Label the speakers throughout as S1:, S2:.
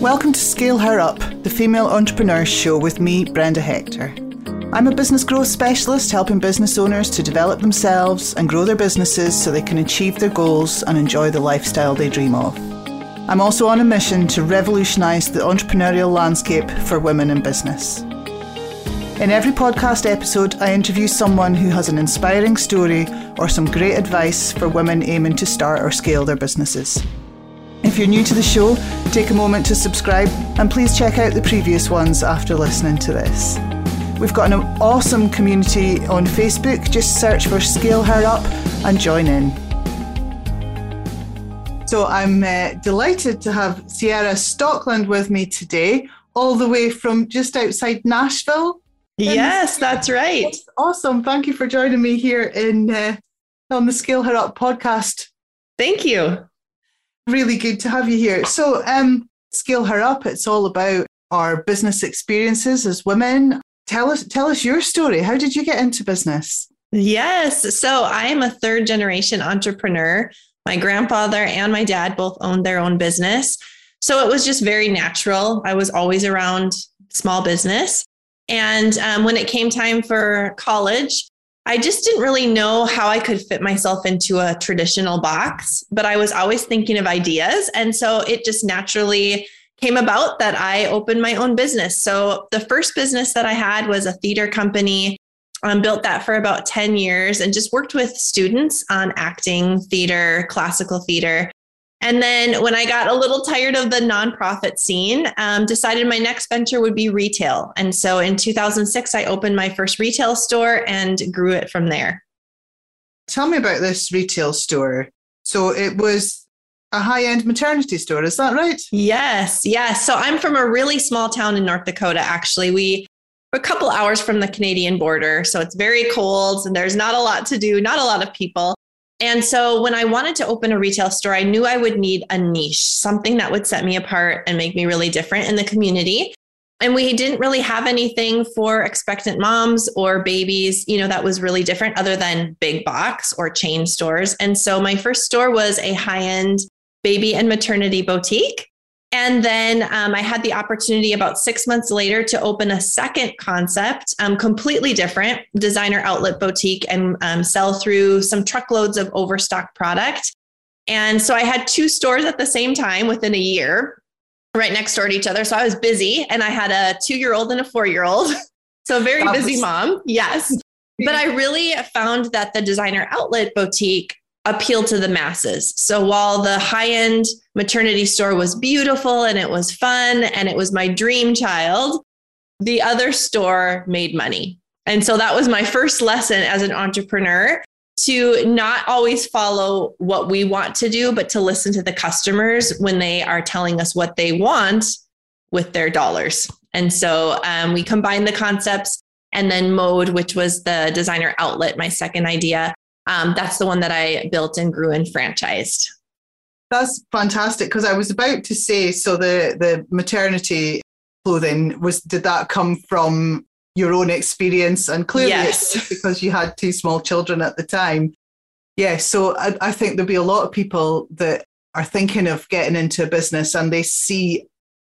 S1: Welcome to Scale Her Up, the female entrepreneurs show with me, Brenda Hector. I'm a business growth specialist helping business owners to develop themselves and grow their businesses so they can achieve their goals and enjoy the lifestyle they dream of. I'm also on a mission to revolutionise the entrepreneurial landscape for women in business. In every podcast episode, I interview someone who has an inspiring story or some great advice for women aiming to start or scale their businesses. If you're new to the show, take a moment to subscribe and please check out the previous ones after listening to this. We've got an awesome community on Facebook. Just search for Scale Her Up and join in. So I'm uh, delighted to have Sierra Stockland with me today, all the way from just outside Nashville.
S2: Yes, that's right.
S1: Awesome. Thank you for joining me here in uh, on the Scale Her Up podcast.
S2: Thank you
S1: really good to have you here. So, um, Scale Her Up, it's all about our business experiences as women. Tell us, tell us your story. How did you get into business?
S2: Yes. So, I am a third generation entrepreneur. My grandfather and my dad both owned their own business. So, it was just very natural. I was always around small business. And um, when it came time for college, I just didn't really know how I could fit myself into a traditional box, but I was always thinking of ideas. And so it just naturally came about that I opened my own business. So the first business that I had was a theater company. Um, built that for about 10 years and just worked with students on acting, theater, classical theater. And then when I got a little tired of the nonprofit scene, um, decided my next venture would be retail. And so in 2006, I opened my first retail store and grew it from there.
S1: Tell me about this retail store. So it was a high end maternity store, is that right?
S2: Yes, yes. So I'm from a really small town in North Dakota, actually. We a couple hours from the Canadian border. So it's very cold and there's not a lot to do, not a lot of people. And so when I wanted to open a retail store, I knew I would need a niche, something that would set me apart and make me really different in the community. And we didn't really have anything for expectant moms or babies, you know, that was really different other than big box or chain stores. And so my first store was a high end baby and maternity boutique. And then um, I had the opportunity about six months later to open a second concept, um, completely different designer outlet boutique and um, sell through some truckloads of overstock product. And so I had two stores at the same time within a year, right next door to each other. So I was busy and I had a two year old and a four year old. So very busy mom. Yes. But I really found that the designer outlet boutique appeal to the masses. So while the high end maternity store was beautiful and it was fun and it was my dream child, the other store made money. And so that was my first lesson as an entrepreneur to not always follow what we want to do, but to listen to the customers when they are telling us what they want with their dollars. And so um, we combined the concepts and then Mode, which was the designer outlet, my second idea, um, that's the one that I built and grew and franchised.
S1: That's fantastic because I was about to say so the the maternity clothing was did that come from your own experience and clearly yes. it's because you had two small children at the time. Yeah, so I, I think there'll be a lot of people that are thinking of getting into a business and they see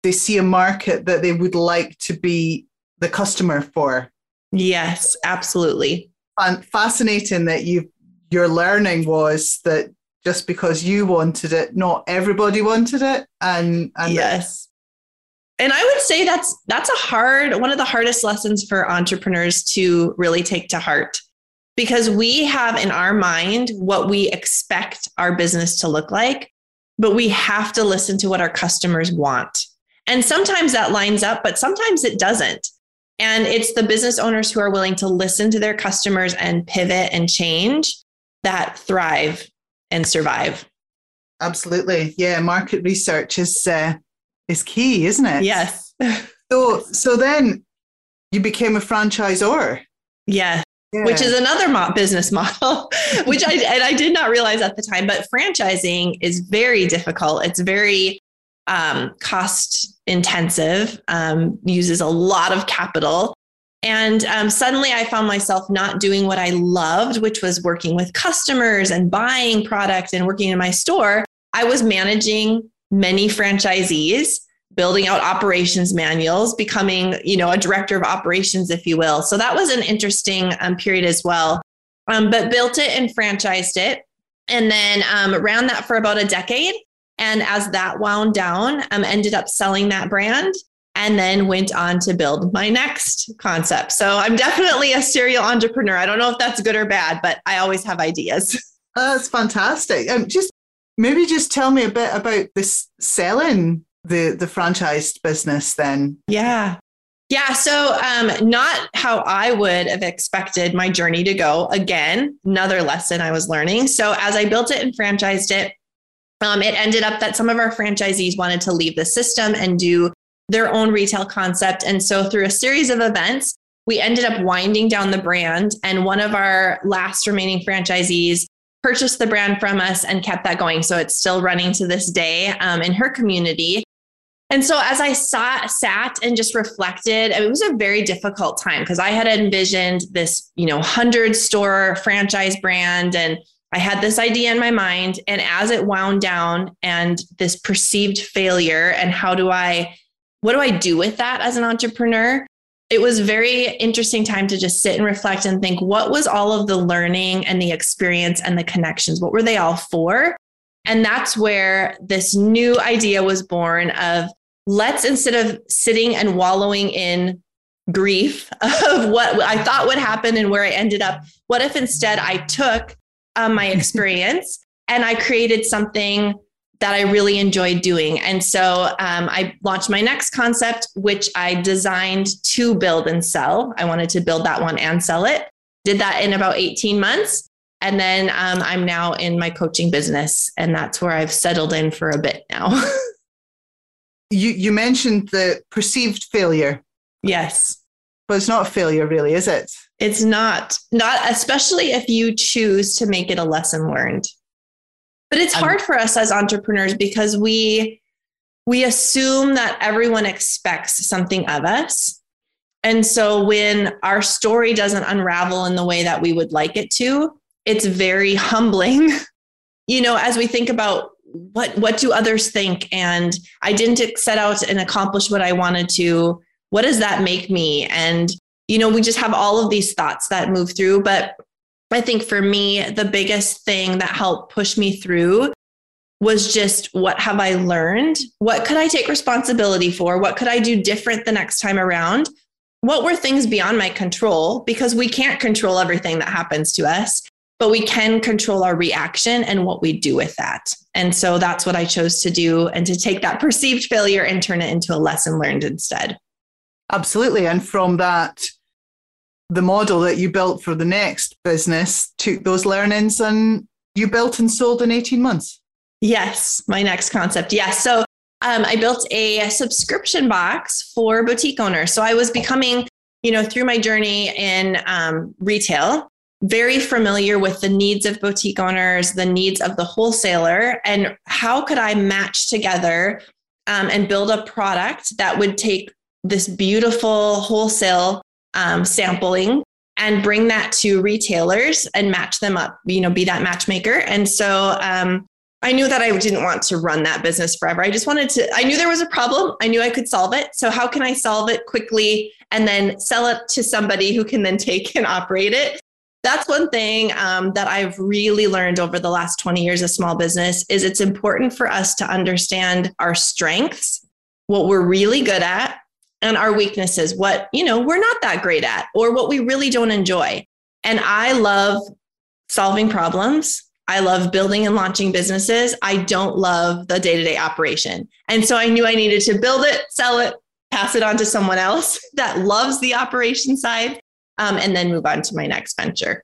S1: they see a market that they would like to be the customer for.
S2: Yes, absolutely.
S1: And fascinating that you've your learning was that just because you wanted it, not everybody wanted it. And, and
S2: yes. And I would say that's that's a hard one of the hardest lessons for entrepreneurs to really take to heart because we have in our mind what we expect our business to look like, but we have to listen to what our customers want. And sometimes that lines up, but sometimes it doesn't. And it's the business owners who are willing to listen to their customers and pivot and change that thrive and survive.
S1: Absolutely. Yeah, market research is uh, is key, isn't it?
S2: Yes.
S1: so so then you became a franchisor.
S2: Yes. Yeah. Which is another mo- business model, which I and I did not realize at the time. But franchising is very difficult. It's very um, cost intensive, um, uses a lot of capital, and um, suddenly I found myself not doing what I loved, which was working with customers and buying product and working in my store. I was managing many franchisees, building out operations manuals, becoming, you know, a director of operations, if you will. So that was an interesting um, period as well. Um, but built it and franchised it, and then um, ran that for about a decade. And as that wound down, um, ended up selling that brand and then went on to build my next concept. So I'm definitely a serial entrepreneur. I don't know if that's good or bad, but I always have ideas.
S1: that's fantastic. Um, just maybe just tell me a bit about this selling the the franchised business then.
S2: Yeah. Yeah, so um, not how I would have expected my journey to go. Again, another lesson I was learning. So as I built it and franchised it, um, it ended up that some of our franchisees wanted to leave the system and do their own retail concept. And so through a series of events, we ended up winding down the brand. And one of our last remaining franchisees purchased the brand from us and kept that going. So it's still running to this day um, in her community. And so as I sat, sat and just reflected, it was a very difficult time because I had envisioned this, you know, 100 store franchise brand and I had this idea in my mind. And as it wound down and this perceived failure, and how do I, what do I do with that as an entrepreneur? It was very interesting time to just sit and reflect and think what was all of the learning and the experience and the connections? What were they all for? And that's where this new idea was born of let's instead of sitting and wallowing in grief of what I thought would happen and where I ended up, what if instead I took um, my experience and I created something that I really enjoyed doing. And so um, I launched my next concept, which I designed to build and sell. I wanted to build that one and sell it. Did that in about 18 months. And then um, I'm now in my coaching business, and that's where I've settled in for a bit now.
S1: you, you mentioned the perceived failure.
S2: Yes.
S1: But it's not a failure, really, is it?
S2: It's not, not especially if you choose to make it a lesson learned. But it's hard for us as entrepreneurs because we we assume that everyone expects something of us. And so when our story doesn't unravel in the way that we would like it to, it's very humbling. you know, as we think about what what do others think and I didn't set out and accomplish what I wanted to, what does that make me? And you know, we just have all of these thoughts that move through, but I think for me, the biggest thing that helped push me through was just what have I learned? What could I take responsibility for? What could I do different the next time around? What were things beyond my control? Because we can't control everything that happens to us, but we can control our reaction and what we do with that. And so that's what I chose to do and to take that perceived failure and turn it into a lesson learned instead.
S1: Absolutely. And from that, the model that you built for the next business took those learnings and you built and sold in 18 months.
S2: Yes, my next concept. Yes. So um, I built a subscription box for boutique owners. So I was becoming, you know, through my journey in um, retail, very familiar with the needs of boutique owners, the needs of the wholesaler, and how could I match together um, and build a product that would take this beautiful wholesale um, sampling and bring that to retailers and match them up, you know, be that matchmaker. And so um, I knew that I didn't want to run that business forever. I just wanted to, I knew there was a problem. I knew I could solve it. So, how can I solve it quickly and then sell it to somebody who can then take and operate it? That's one thing um, that I've really learned over the last 20 years of small business is it's important for us to understand our strengths, what we're really good at, and our weaknesses, what, you know, we're not that great at or what we really don't enjoy. And I love solving problems. I love building and launching businesses. I don't love the day to day operation. And so I knew I needed to build it, sell it, pass it on to someone else that loves the operation side, um, and then move on to my next venture.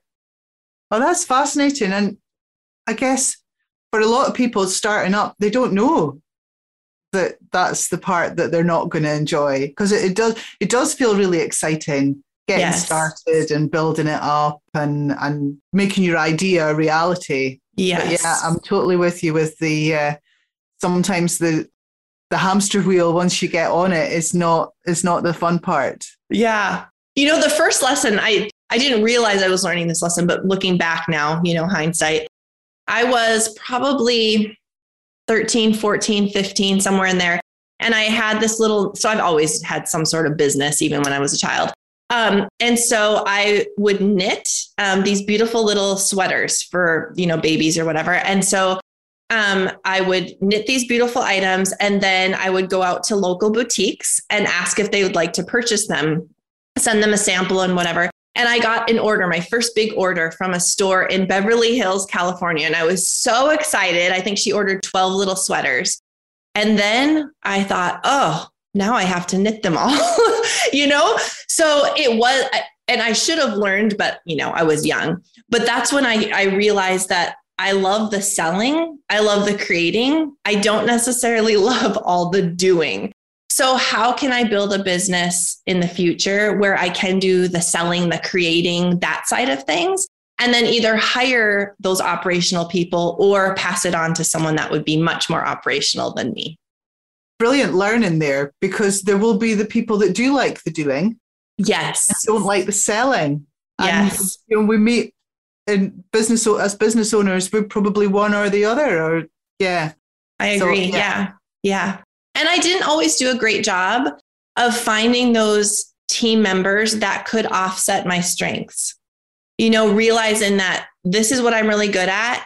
S1: Well, that's fascinating. And I guess for a lot of people starting up, they don't know that that's the part that they're not going to enjoy because it, it, does it does feel really exciting getting yes. started and building it up and and making your idea a reality.
S2: Yes.
S1: But yeah, I'm totally with you with the uh, sometimes the the hamster wheel once you get on it, it is not is not the fun part.
S2: Yeah. You know, the first lesson I I didn't realize I was learning this lesson, but looking back now, you know, hindsight, I was probably 13, 14, 15, somewhere in there. And I had this little, so I've always had some sort of business, even when I was a child. Um, and so I would knit um, these beautiful little sweaters for, you know, babies or whatever. And so um, I would knit these beautiful items and then I would go out to local boutiques and ask if they would like to purchase them, send them a sample and whatever. And I got an order, my first big order from a store in Beverly Hills, California. And I was so excited. I think she ordered 12 little sweaters. And then I thought, oh, now I have to knit them all, you know? So it was, and I should have learned, but, you know, I was young. But that's when I, I realized that I love the selling, I love the creating. I don't necessarily love all the doing. So, how can I build a business in the future where I can do the selling, the creating, that side of things? And then either hire those operational people or pass it on to someone that would be much more operational than me.
S1: Brilliant learning there because there will be the people that do like the doing.
S2: Yes.
S1: Don't like the selling.
S2: Yes.
S1: And, you know, we meet in business as business owners, we're probably one or the other. Or yeah.
S2: I agree. So, yeah. yeah. Yeah. And I didn't always do a great job of finding those team members that could offset my strengths. You know, realizing that this is what I'm really good at.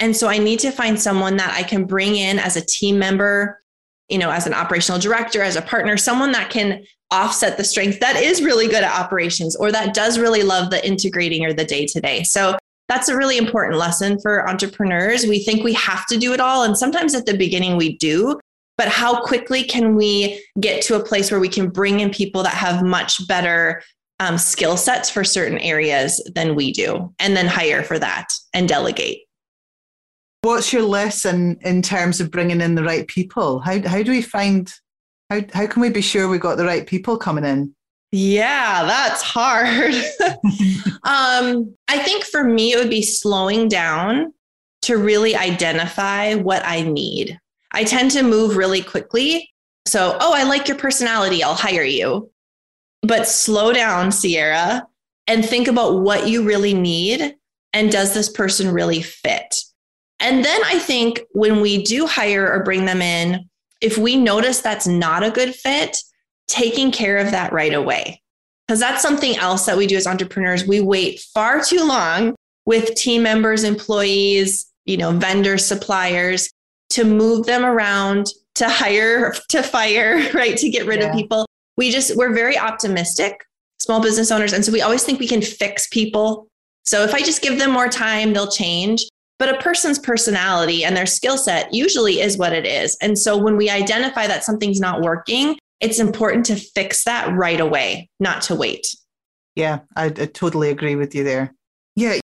S2: And so I need to find someone that I can bring in as a team member, you know, as an operational director, as a partner, someone that can offset the strength that is really good at operations or that does really love the integrating or the day to day. So that's a really important lesson for entrepreneurs. We think we have to do it all. And sometimes at the beginning we do, but how quickly can we get to a place where we can bring in people that have much better um, skill sets for certain areas than we do and then hire for that and delegate?
S1: What's your lesson in terms of bringing in the right people? How, how do we find how, how can we be sure we got the right people coming in?
S2: Yeah that's hard. Um, i think for me it would be slowing down to really identify what i need I tend to move really quickly. So, oh, I like your personality. I'll hire you. But slow down, Sierra, and think about what you really need. And does this person really fit? And then I think when we do hire or bring them in, if we notice that's not a good fit, taking care of that right away. Because that's something else that we do as entrepreneurs. We wait far too long with team members, employees, you know, vendors, suppliers to move them around, to hire, to fire, right? To get rid yeah. of people. We just, we're very optimistic, small business owners. And so we always think we can fix people. So if I just give them more time, they'll change. But a person's personality and their skill set usually is what it is. And so when we identify that something's not working, it's important to fix that right away, not to wait.
S1: Yeah, I, I totally agree with you there. Yeah,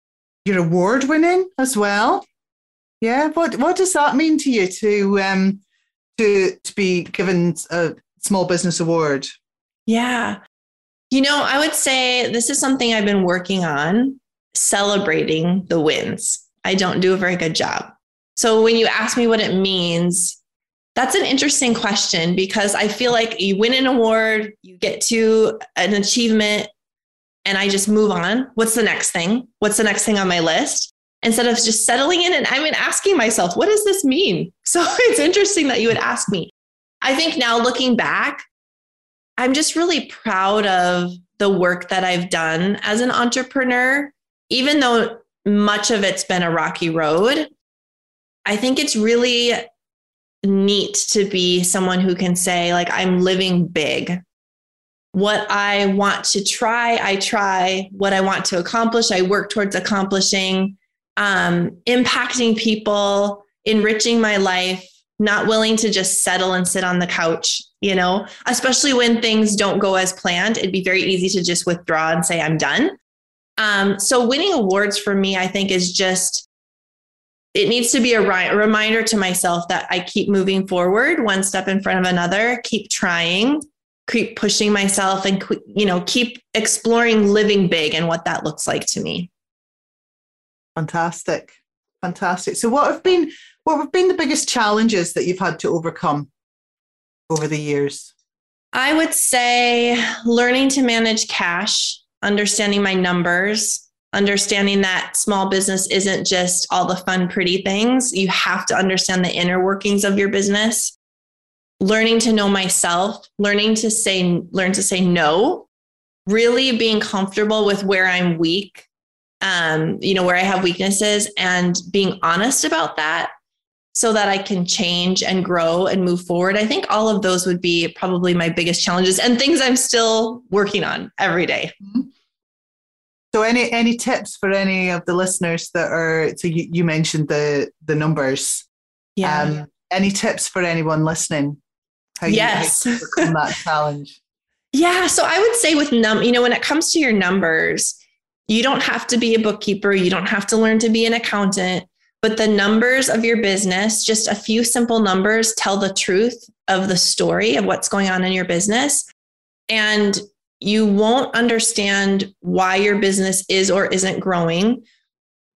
S1: you're award winning as well. Yeah, what what does that mean to you to um to to be given a small business award?
S2: Yeah. You know, I would say this is something I've been working on, celebrating the wins. I don't do a very good job. So when you ask me what it means, that's an interesting question because I feel like you win an award, you get to an achievement, and I just move on. What's the next thing? What's the next thing on my list? Instead of just settling in and I mean asking myself, what does this mean? So it's interesting that you would ask me. I think now looking back, I'm just really proud of the work that I've done as an entrepreneur, even though much of it's been a rocky road. I think it's really neat to be someone who can say, like, I'm living big. What I want to try, I try. What I want to accomplish, I work towards accomplishing um, impacting people, enriching my life, not willing to just settle and sit on the couch, you know, especially when things don't go as planned. It'd be very easy to just withdraw and say, I'm done. Um, so winning awards for me, I think, is just, it needs to be a, ri- reminder to myself that I keep moving forward one step in front of another, keep trying, keep pushing myself and, you know, keep exploring living big and what that looks like to me.
S1: Fantastic. Fantastic. So what have been what have been the biggest challenges that you've had to overcome over the years?
S2: I would say learning to manage cash, understanding my numbers, understanding that small business isn't just all the fun, pretty things. You have to understand the inner workings of your business. learning to know myself, learning to say, learn to say no, really being comfortable with where I'm weak, um, you know, where I have weaknesses and being honest about that so that I can change and grow and move forward. I think all of those would be probably my biggest challenges and things I'm still working on every day. Mm-hmm.
S1: So any any tips for any of the listeners that are so you, you mentioned the the numbers.
S2: Yeah. Um,
S1: any tips for anyone listening?
S2: How you, yes.
S1: How you overcome that challenge?
S2: Yeah. So I would say with num, you know, when it comes to your numbers, you don't have to be a bookkeeper. You don't have to learn to be an accountant, but the numbers of your business, just a few simple numbers tell the truth of the story of what's going on in your business. And you won't understand why your business is or isn't growing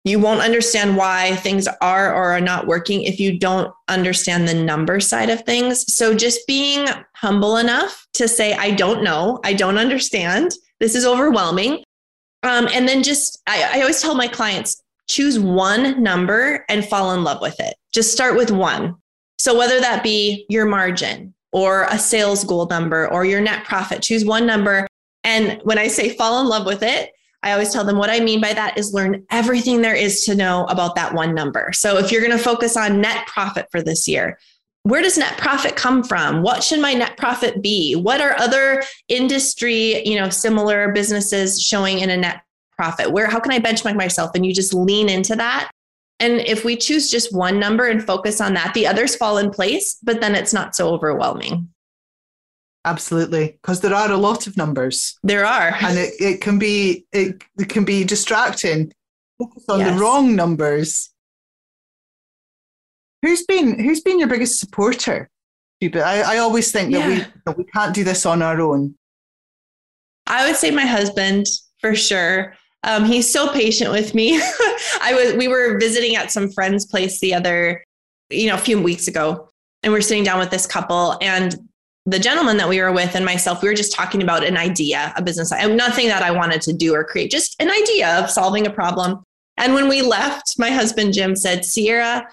S2: you won't understand why things are or are not working if you don't understand the number side of things. So just being humble enough to say, I don't know, I don't understand, this is overwhelming. Um, and then just, I, I always tell my clients, choose one number and fall in love with it. Just start with one. So whether that be your margin or a sales goal number or your net profit, choose one number. And when I say fall in love with it, I always tell them what I mean by that is learn everything there is to know about that one number. So if you're going to focus on net profit for this year, where does net profit come from? What should my net profit be? What are other industry, you know, similar businesses showing in a net profit? Where how can I benchmark myself? And you just lean into that. And if we choose just one number and focus on that, the others fall in place, but then it's not so overwhelming.
S1: Absolutely, because there are a lot of numbers.
S2: There are,
S1: and it, it can be it, it can be distracting. Focus on yes. the wrong numbers. Who's been who's been your biggest supporter? I, I always think that yeah. we we can't do this on our own.
S2: I would say my husband for sure. Um, he's so patient with me. I was we were visiting at some friend's place the other, you know, a few weeks ago, and we we're sitting down with this couple, and the gentleman that we were with and myself, we were just talking about an idea, a business, nothing that I wanted to do or create, just an idea of solving a problem. And when we left, my husband Jim said, Sierra,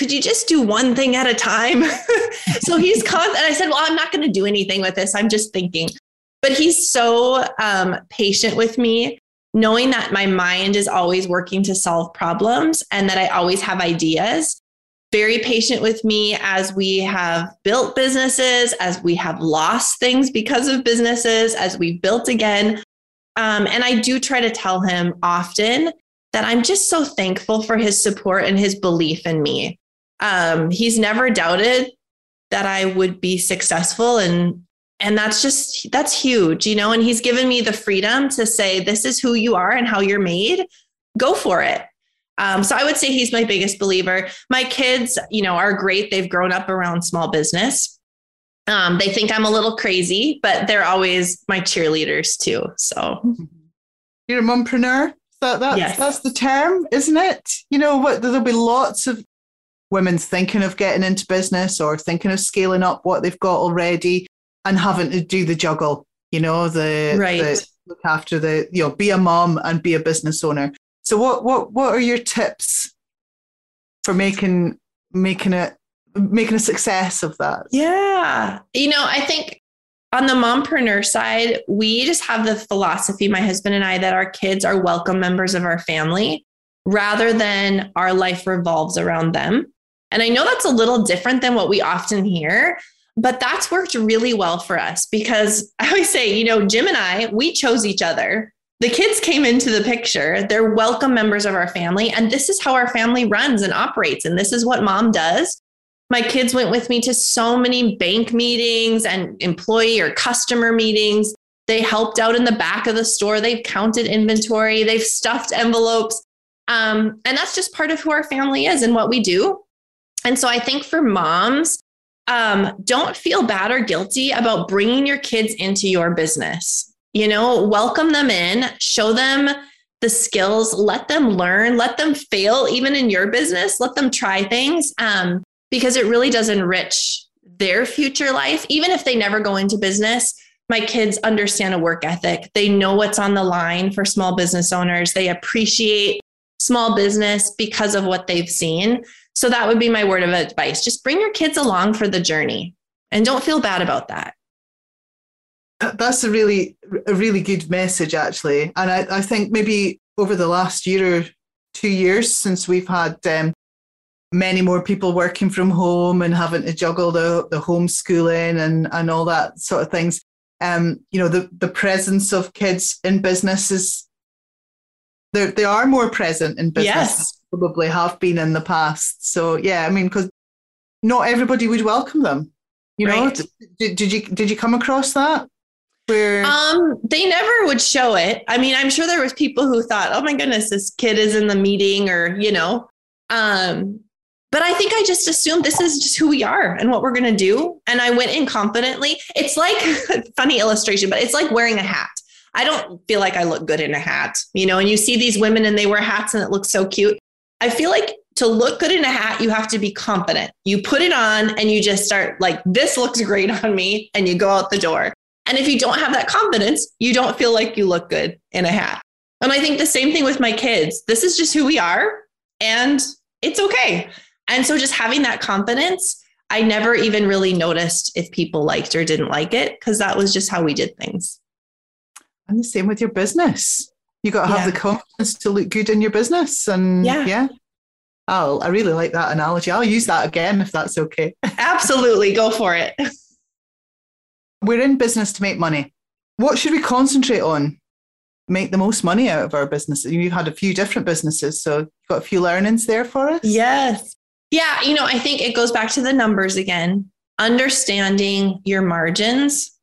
S2: could you just do one thing at a time? so he's constant. And I said, Well, I'm not going to do anything with this. I'm just thinking. But he's so um, patient with me, knowing that my mind is always working to solve problems and that I always have ideas very patient with me as we have built businesses, as we have lost things because of businesses, as we've built again. Um, and I do try to tell him often that I'm just so thankful for his support and his belief in me. Um, he's never doubted that I would be successful and and that's just that's huge, you know, and he's given me the freedom to say this is who you are and how you're made. Go for it. Um, so I would say he's my biggest believer. My kids, you know, are great. They've grown up around small business. Um, they think I'm a little crazy, but they're always my cheerleaders too. So
S1: you're a mompreneur. So that's yes. that's the term, isn't it? You know what? There'll be lots of women thinking of getting into business or thinking of scaling up what they've got already and having to do the juggle. You know, the,
S2: right.
S1: the look after the you know be a mom and be a business owner. So what what what are your tips for making making it making a success of that?
S2: Yeah. You know, I think on the mompreneur side, we just have the philosophy, my husband and I, that our kids are welcome members of our family rather than our life revolves around them. And I know that's a little different than what we often hear, but that's worked really well for us because I always say, you know, Jim and I, we chose each other the kids came into the picture. They're welcome members of our family. And this is how our family runs and operates. And this is what mom does. My kids went with me to so many bank meetings and employee or customer meetings. They helped out in the back of the store. They've counted inventory. They've stuffed envelopes. Um, and that's just part of who our family is and what we do. And so I think for moms, um, don't feel bad or guilty about bringing your kids into your business you know, welcome them in, show them the skills, let them learn, let them fail even in your business, let them try things um, because it really does enrich their future life. Even if they never go into business, my kids understand a work ethic. They know what's on the line for small business owners. They appreciate small business because of what they've seen. So that would be my word of advice. Just bring your kids along for the journey. And don't feel bad about that.
S1: That's a really, a really good message, actually. And I, I think maybe over the last year or two years since we've had um, many more people working from home and having to juggle the, the homeschooling and, and all that sort of things, um, you know, the, the presence of kids in business is, they are more present in business. Yes. Probably have been in the past. So yeah, I mean, because not everybody would welcome them. You know, right. did, did you did you come across that?
S2: Where um, they never would show it. I mean, I'm sure there was people who thought, "Oh my goodness, this kid is in the meeting," or you know. Um, but I think I just assumed this is just who we are and what we're going to do. And I went in confidently. It's like funny illustration, but it's like wearing a hat. I don't feel like I look good in a hat, you know, and you see these women and they wear hats and it looks so cute. I feel like to look good in a hat, you have to be confident. You put it on and you just start like, this looks great on me, and you go out the door. And if you don't have that confidence, you don't feel like you look good in a hat. And I think the same thing with my kids. This is just who we are, and it's okay. And so just having that confidence, I never even really noticed if people liked or didn't like it because that was just how we did things.
S1: And the same with your business. You got to have yeah. the confidence to look good in your business. And yeah. yeah. Oh, I really like that analogy. I'll use that again if that's okay.
S2: Absolutely. Go for it.
S1: We're in business to make money. What should we concentrate on? Make the most money out of our business. You've had a few different businesses, so you've got a few learnings there for us.
S2: Yes. Yeah. You know, I think it goes back to the numbers again. Understanding your margins,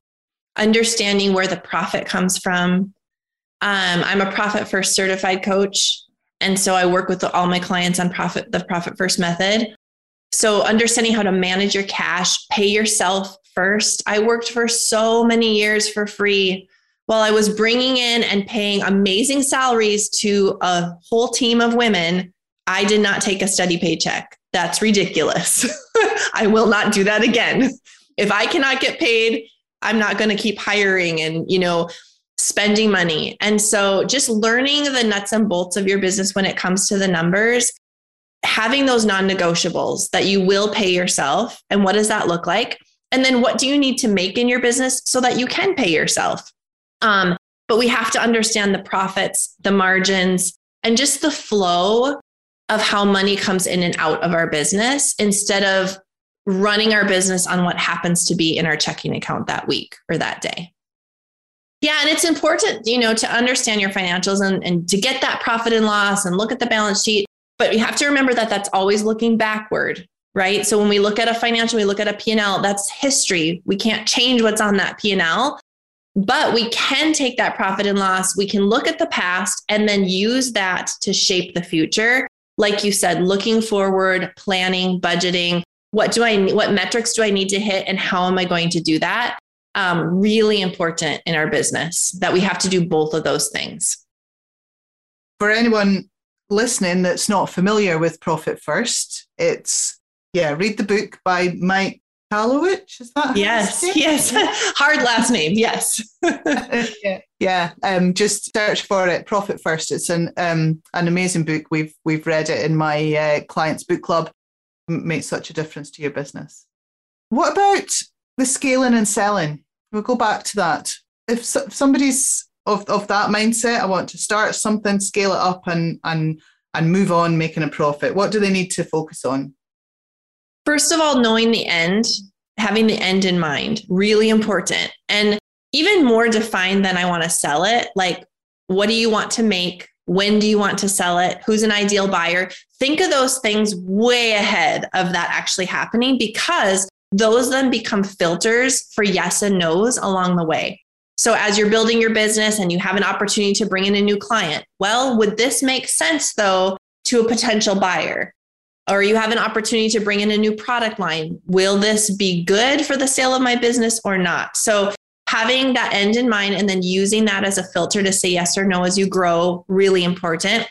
S2: understanding where the profit comes from. Um, I'm a profit first certified coach. And so I work with all my clients on profit, the profit first method. So understanding how to manage your cash, pay yourself first. I worked for so many years for free while I was bringing in and paying amazing salaries to a whole team of women. I did not take a steady paycheck. That's ridiculous. I will not do that again. If I cannot get paid, I'm not going to keep hiring and, you know, spending money. And so just learning the nuts and bolts of your business when it comes to the numbers, having those non negotiables that you will pay yourself. And what does that look like? And then what do you need to make in your business so that you can pay yourself? Um, but we have to understand the profits, the margins, and just the flow of how money comes in and out of our business instead of running our business on what happens to be in our checking account that week or that day. Yeah, and it's important, you know, to understand your financials and, and to get that profit and loss and look at the balance sheet. But you have to remember that that's always looking backward, right? So when we look at a financial, we look at a P&L, that's history. We can't change what's on that P&L, but we can take that profit and loss. We can look at the past and then use that to shape the future. Like you said, looking forward, planning, budgeting. What do I what metrics do I need to hit and how am I going to do that? Um, really important in our business that we have to do both of those things.
S1: For anyone listening that's not familiar with Profit First, it's, yeah, read the book by Mike Michalowicz. Is that?
S2: Yes, yes. Hard last name. Yes.
S1: yeah, yeah. Um, just search for it. Profit First. It's an um, an amazing book. We've we've read it in my uh, clients book club. It makes such a difference to your business. What about the scaling and selling? we'll go back to that. If, so, if somebody's of, of that mindset, I want to start something, scale it up, and and and move on, making a profit. What do they need to focus on?
S2: First of all, knowing the end, having the end in mind, really important, and even more defined than I want to sell it. Like, what do you want to make? When do you want to sell it? Who's an ideal buyer? Think of those things way ahead of that actually happening because those then become filters for yes and no's along the way. So, as you're building your business and you have an opportunity to bring in a new client, well, would this make sense though to a potential buyer? Or you have an opportunity to bring in a new product line. Will this be good for the sale of my business or not? So, having that end in mind and then using that as a filter to say yes or no as you grow, really important.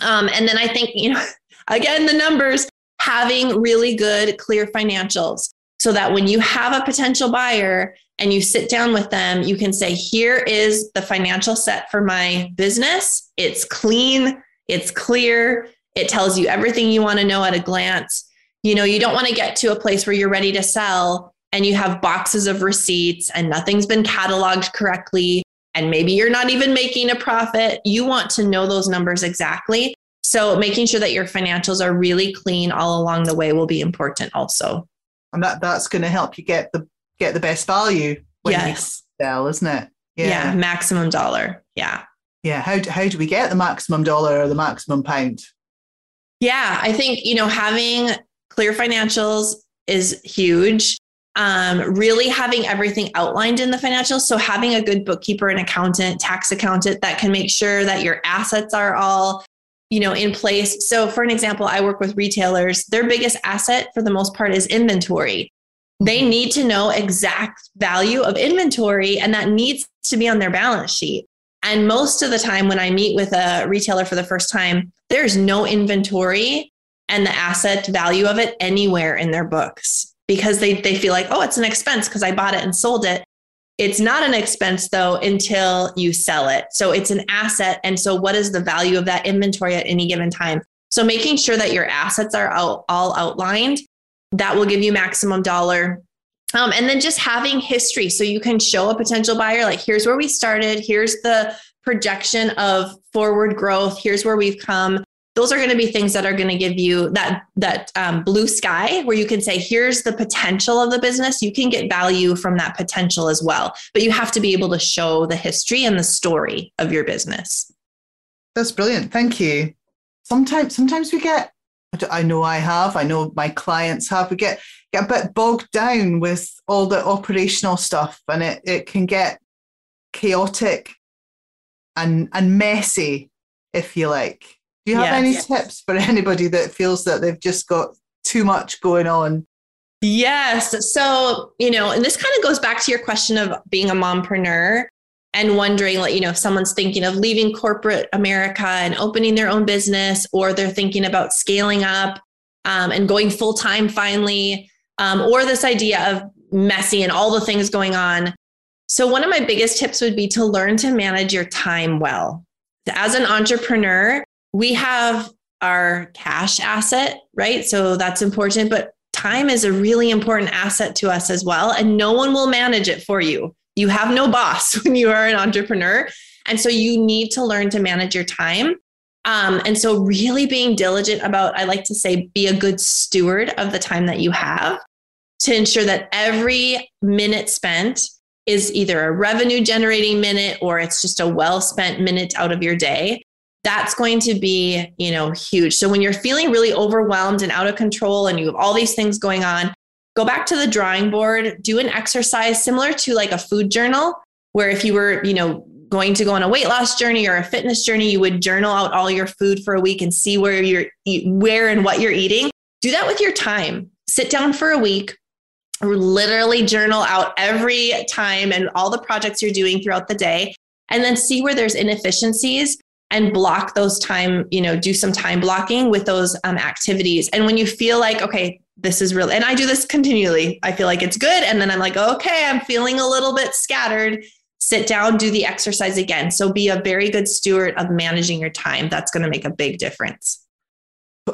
S2: Um, and then I think, you know, again, the numbers, having really good, clear financials so that when you have a potential buyer and you sit down with them, you can say, Here is the financial set for my business. It's clean, it's clear, it tells you everything you want to know at a glance. You know, you don't want to get to a place where you're ready to sell and you have boxes of receipts and nothing's been cataloged correctly, and maybe you're not even making a profit, you want to know those numbers exactly. So making sure that your financials are really clean all along the way will be important also.
S1: And that, that's going to help you get the get the best value when
S2: yes.
S1: you sell, isn't it?
S2: Yeah. yeah, maximum dollar. Yeah.
S1: Yeah. How, how do we get the maximum dollar or the maximum pound?
S2: Yeah, I think, you know, having clear financials is huge. Um, really having everything outlined in the financials. So having a good bookkeeper and accountant, tax accountant that can make sure that your assets are all you know in place so for an example i work with retailers their biggest asset for the most part is inventory they mm-hmm. need to know exact value of inventory and that needs to be on their balance sheet and most of the time when i meet with a retailer for the first time there's no inventory and the asset value of it anywhere in their books because they, they feel like, oh, it's an expense because I bought it and sold it. It's not an expense though until you sell it. So it's an asset. And so, what is the value of that inventory at any given time? So, making sure that your assets are all outlined, that will give you maximum dollar. Um, and then just having history so you can show a potential buyer, like, here's where we started, here's the projection of forward growth, here's where we've come those are going to be things that are going to give you that that um, blue sky where you can say here's the potential of the business. You can get value from that potential as well but you have to be able to show the history and the story of your business.
S1: That's brilliant. Thank you. Sometimes sometimes we get i know i have i know my clients have we get get a bit bogged down with all the operational stuff and it, it can get chaotic and and messy if you like do you have yes. any yes. tips for anybody that feels that they've just got too much going on?
S2: Yes. So, you know, and this kind of goes back to your question of being a mompreneur and wondering, like, you know, if someone's thinking of leaving corporate America and opening their own business, or they're thinking about scaling up um, and going full time finally, um, or this idea of messy and all the things going on. So, one of my biggest tips would be to learn to manage your time well. As an entrepreneur, we have our cash asset, right? So that's important, but time is a really important asset to us as well. And no one will manage it for you. You have no boss when you are an entrepreneur. And so you need to learn to manage your time. Um, and so, really being diligent about, I like to say, be a good steward of the time that you have to ensure that every minute spent is either a revenue generating minute or it's just a well spent minute out of your day that's going to be, you know, huge. So when you're feeling really overwhelmed and out of control and you have all these things going on, go back to the drawing board, do an exercise similar to like a food journal where if you were, you know, going to go on a weight loss journey or a fitness journey, you would journal out all your food for a week and see where you're where and what you're eating. Do that with your time. Sit down for a week, literally journal out every time and all the projects you're doing throughout the day and then see where there's inefficiencies and block those time, you know, do some time blocking with those um, activities. And when you feel like, okay, this is real, and I do this continually, I feel like it's good. And then I'm like, okay, I'm feeling a little bit scattered. Sit down, do the exercise again. So be a very good steward of managing your time. That's going to make a big difference.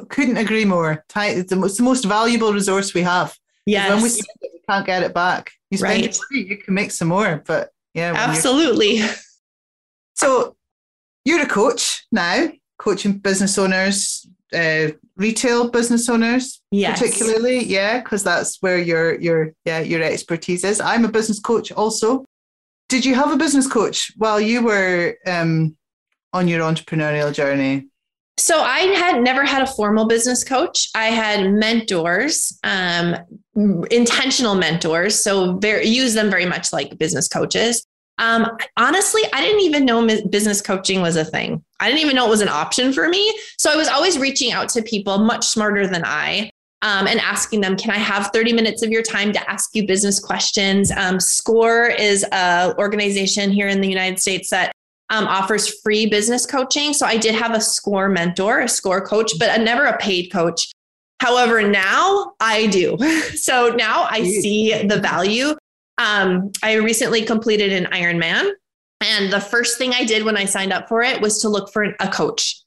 S1: Couldn't agree more. Time is the most, the most valuable resource we have.
S2: Yes.
S1: When we, it, we can't get it back. You spend right. it, you can make some more. But yeah,
S2: absolutely.
S1: So you're a coach now, coaching business owners, uh, retail business owners, yes. particularly. Yeah, because that's where your your yeah your expertise is. I'm a business coach also. Did you have a business coach while you were um, on your entrepreneurial journey?
S2: So I had never had a formal business coach. I had mentors, um, intentional mentors. So very, use them very much like business coaches. Um, honestly, I didn't even know business coaching was a thing. I didn't even know it was an option for me. So I was always reaching out to people much smarter than I um, and asking them, can I have 30 minutes of your time to ask you business questions? Um, SCORE is an organization here in the United States that um, offers free business coaching. So I did have a SCORE mentor, a SCORE coach, but a, never a paid coach. However, now I do. So now I see the value um, I recently completed an Ironman. And the first thing I did when I signed up for it was to look for a coach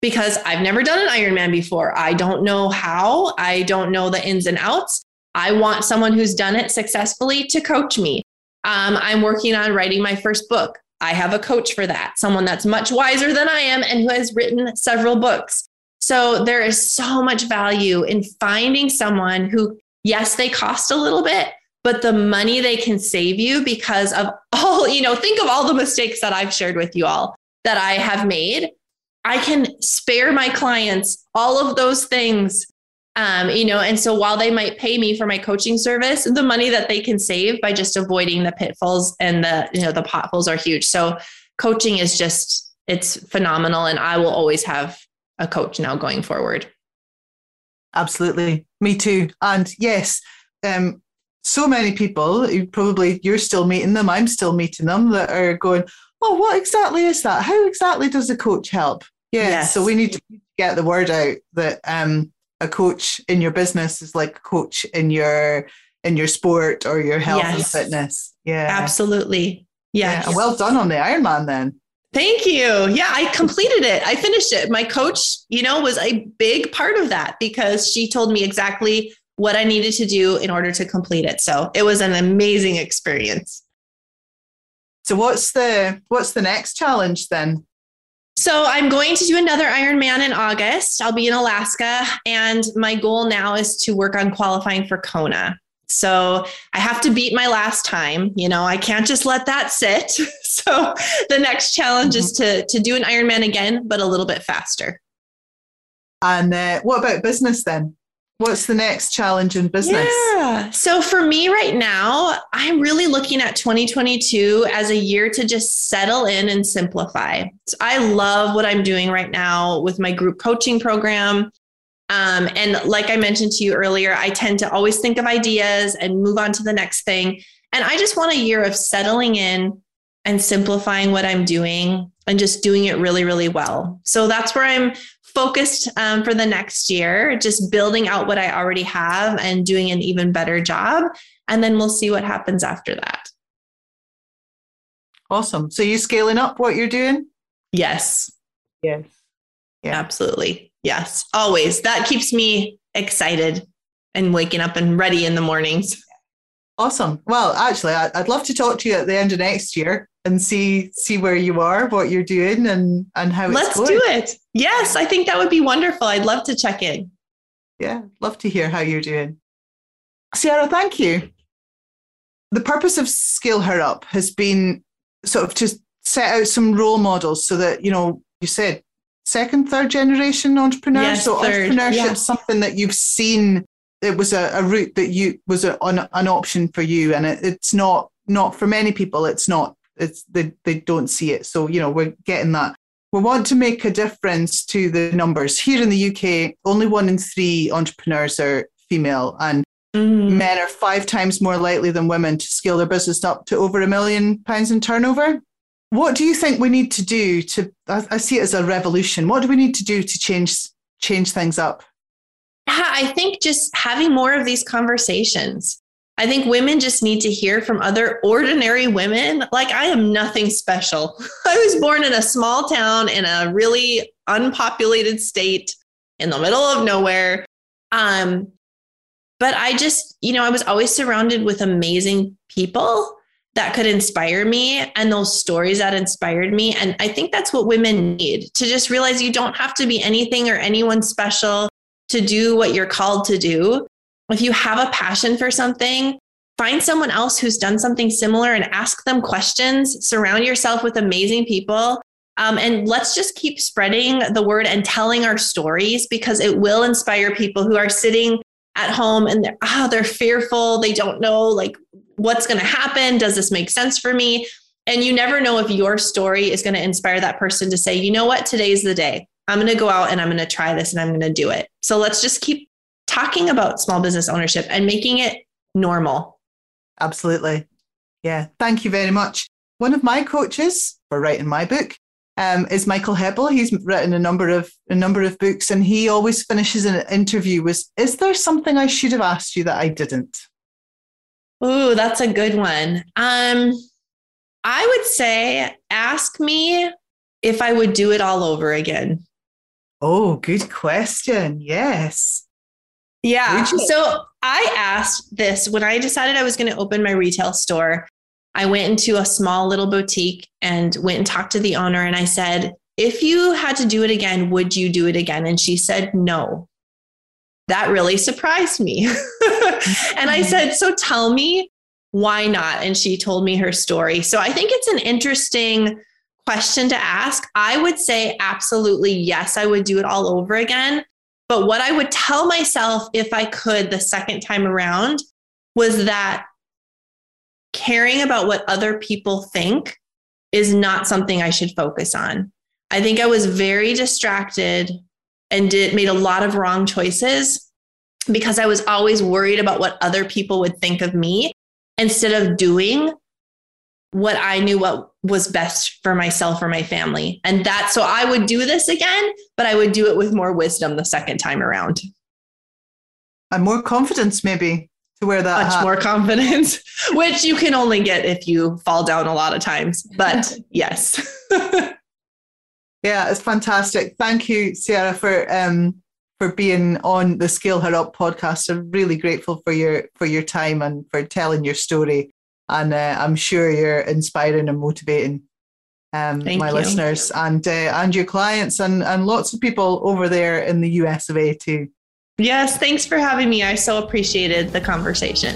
S2: because I've never done an Ironman before. I don't know how, I don't know the ins and outs. I want someone who's done it successfully to coach me. Um, I'm working on writing my first book. I have a coach for that, someone that's much wiser than I am and who has written several books. So there is so much value in finding someone who, yes, they cost a little bit, but the money they can save you because of all, you know, think of all the mistakes that I've shared with you all that I have made. I can spare my clients all of those things. Um, you know, and so while they might pay me for my coaching service, the money that they can save by just avoiding the pitfalls and the, you know, the potholes are huge. So coaching is just, it's phenomenal. And I will always have a coach now going forward.
S1: Absolutely. Me too. And yes, um, so many people, you probably you're still meeting them, I'm still meeting them that are going, Oh, what exactly is that? How exactly does a coach help? Yeah. Yes. So we need to get the word out that um, a coach in your business is like a coach in your in your sport or your health yes. and fitness. Yeah.
S2: Absolutely. Yes.
S1: Yeah. Well done on the Ironman then.
S2: Thank you. Yeah, I completed it. I finished it. My coach, you know, was a big part of that because she told me exactly what I needed to do in order to complete it. So it was an amazing experience.
S1: So what's the what's the next challenge then?
S2: So I'm going to do another Ironman in August. I'll be in Alaska and my goal now is to work on qualifying for Kona. So I have to beat my last time, you know, I can't just let that sit. so the next challenge mm-hmm. is to to do an Ironman again but a little bit faster.
S1: And uh, what about business then? What's the next challenge in business?
S2: Yeah. So for me right now, I'm really looking at 2022 as a year to just settle in and simplify. So I love what I'm doing right now with my group coaching program. Um, and like I mentioned to you earlier, I tend to always think of ideas and move on to the next thing. And I just want a year of settling in and simplifying what I'm doing and just doing it really, really well. So that's where I'm focused um, for the next year, just building out what I already have and doing an even better job. And then we'll see what happens after that.
S1: Awesome. So you scaling up what you're doing?
S2: Yes.
S1: Yes.
S2: Yeah. Absolutely. Yes. Always. That keeps me excited and waking up and ready in the mornings.
S1: Awesome. Well, actually, I'd love to talk to you at the end of next year and see see where you are, what you're doing, and and how it's going.
S2: Let's do it. Yes, I think that would be wonderful. I'd love to check in.
S1: Yeah, love to hear how you're doing. Ciara, thank you. The purpose of Scale Her Up has been sort of to set out some role models so that, you know, you said second, third generation entrepreneurs.
S2: Yes,
S1: so
S2: third,
S1: entrepreneurship
S2: yeah.
S1: something that you've seen. It was a, a route that you was a, an, an option for you, and it, it's not not for many people. It's not it's they, they don't see it. So, you know, we're getting that. We want to make a difference to the numbers. Here in the UK, only one in three entrepreneurs are female, and mm. men are five times more likely than women to scale their business up to over a million pounds in turnover. What do you think we need to do to? I, I see it as a revolution. What do we need to do to change change things up?
S2: I think just having more of these conversations. I think women just need to hear from other ordinary women. Like, I am nothing special. I was born in a small town in a really unpopulated state in the middle of nowhere. Um, but I just, you know, I was always surrounded with amazing people that could inspire me and those stories that inspired me. And I think that's what women need to just realize you don't have to be anything or anyone special to do what you're called to do if you have a passion for something, find someone else who's done something similar and ask them questions. Surround yourself with amazing people. Um, and let's just keep spreading the word and telling our stories because it will inspire people who are sitting at home and they're, oh, they're fearful. They don't know like what's going to happen. Does this make sense for me? And you never know if your story is going to inspire that person to say, you know what, today's the day. I'm going to go out and I'm going to try this and I'm going to do it. So let's just keep talking about small business ownership and making it normal.
S1: Absolutely. Yeah. Thank you very much. One of my coaches for writing my book um, is Michael Heppell. He's written a number of a number of books, and he always finishes an interview with, "Is there something I should have asked you that I didn't?"
S2: Ooh, that's a good one. Um, I would say, ask me if I would do it all over again.
S1: Oh, good question. Yes.
S2: Yeah. So I asked this when I decided I was going to open my retail store. I went into a small little boutique and went and talked to the owner. And I said, if you had to do it again, would you do it again? And she said, no. That really surprised me. and I mm-hmm. said, so tell me why not? And she told me her story. So I think it's an interesting question to ask. I would say absolutely yes, I would do it all over again. But what I would tell myself if I could the second time around was that caring about what other people think is not something I should focus on. I think I was very distracted and did made a lot of wrong choices because I was always worried about what other people would think of me instead of doing what I knew what was best for myself or my family. And that so I would do this again, but I would do it with more wisdom the second time around.
S1: And more confidence maybe to wear that
S2: much
S1: hat.
S2: more confidence, which you can only get if you fall down a lot of times. But yes.
S1: yeah, it's fantastic. Thank you, Ciara, for um for being on the Scale Her Up podcast. I'm really grateful for your for your time and for telling your story. And uh, I'm sure you're inspiring and motivating um, my you. listeners and uh, and your clients and and lots of people over there in the US of A too.
S2: Yes, thanks for having me. I so appreciated the conversation.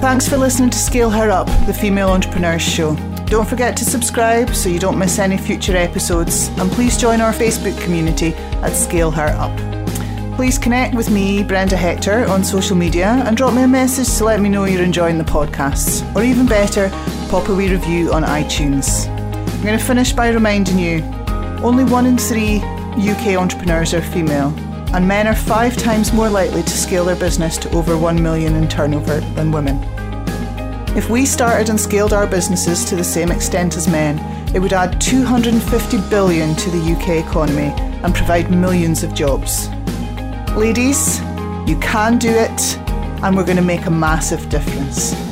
S1: Thanks for listening to Scale Her Up, the Female Entrepreneurs Show. Don't forget to subscribe so you don't miss any future episodes, and please join our Facebook community at Scale Her Up. Please connect with me, Brenda Hector, on social media and drop me a message to let me know you're enjoying the podcasts, or even better, pop a wee review on iTunes. I'm going to finish by reminding you only one in three UK entrepreneurs are female, and men are five times more likely to scale their business to over 1 million in turnover than women. If we started and scaled our businesses to the same extent as men, it would add 250 billion to the UK economy and provide millions of jobs. Ladies, you can do it, and we're going to make a massive difference.